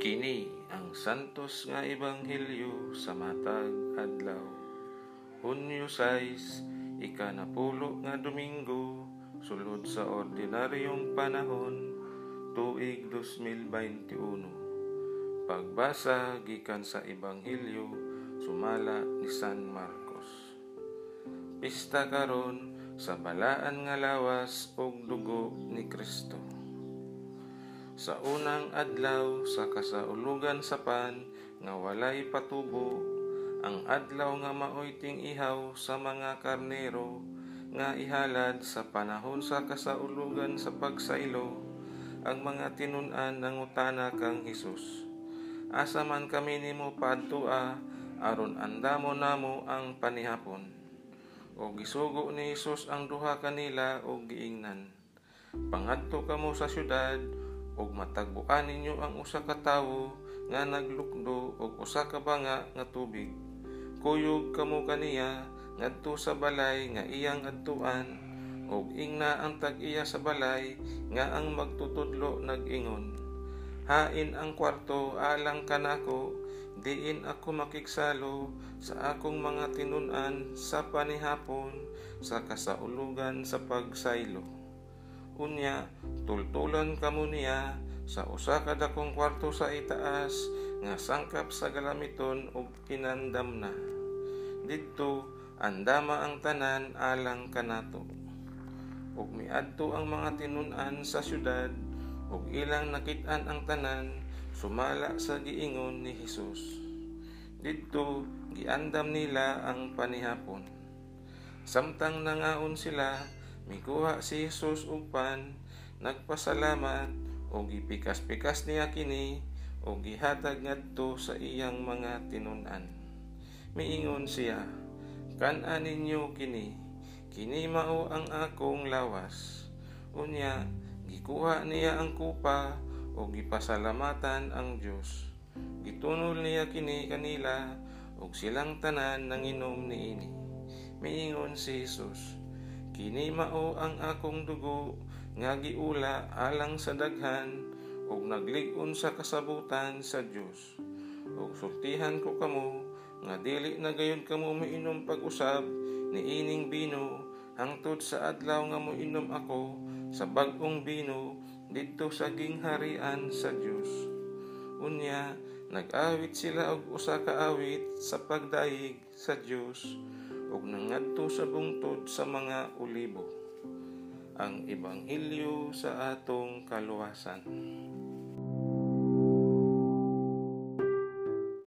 Kini ang santos nga ebanghelyo sa matag adlaw. Hunyo 6, ikanapulo nga Domingo, sulod sa ordinaryong panahon, tuig 2021. Pagbasa gikan sa ebanghelyo sumala ni San Marcos. Pista karon sa balaan nga lawas ug dugo ni Kristo. Sa unang adlaw sa kasaulugan sa pan nga walay patubo, ang adlaw nga maoy ting ihaw sa mga karnero nga ihalad sa panahon sa kasaulugan sa pagsaylo, ang mga tinun-an nangutana kang Hesus. Asa man kami nimo padtua aron andamo namo ang panihapon. O gisugo ni Hesus ang duha kanila og giingnan. Pangadto kamo sa syudad ug matagbuan ninyo ang usa ka tawo nga naglukdo og usa ka banga nga tubig. Kuyog kamo kaniya ngadto sa balay nga iyang adtuan ug ingna ang tag-iya sa balay nga ang magtutudlo nag-ingon. Hain ang kwarto alang kanako, diin ako makiksalo sa akong mga tinunan sa panihapon sa kasaulugan sa pagsaylo. Unya, tultulan kamo niya sa usa ka dakong kwarto sa itaas nga sangkap sa galamiton ug kinandam na. Didto andama ang tanan alang kanato. Ug miadto ang mga tinunan sa syudad ug ilang nakit-an ang tanan sumala sa giingon ni Hesus. Didto giandam nila ang panihapon. Samtang nangaon sila, mikuha si Jesus og pan, nagpasalamat o gipikas-pikas niya kini o gihatag ngadto sa iyang mga tinunan. Miingon siya, kan-an ninyo kini, kini mao ang akong lawas. Unya, gikuha niya ang kupa o gipasalamatan ang Dios. Gitunol niya kini kanila ug silang tanan nanginom niini. Miingon si Jesus, Kini mao ang akong dugo nga giula alang sa daghan ug naglig-on sa kasabutan sa Dios. Ug sultihan ko kamo nga dili na gayon kamo miinom pag-usab ni ining bino hangtod sa adlaw nga moinom ako sa bag-ong bino didto sa gingharian sa Dios. Unya, nag-awit sila og usa ka awit sa pagdayig sa Dios ug nangadto sa bungtod sa mga ulibo. Ang ebanghelyo sa atong kaluwasan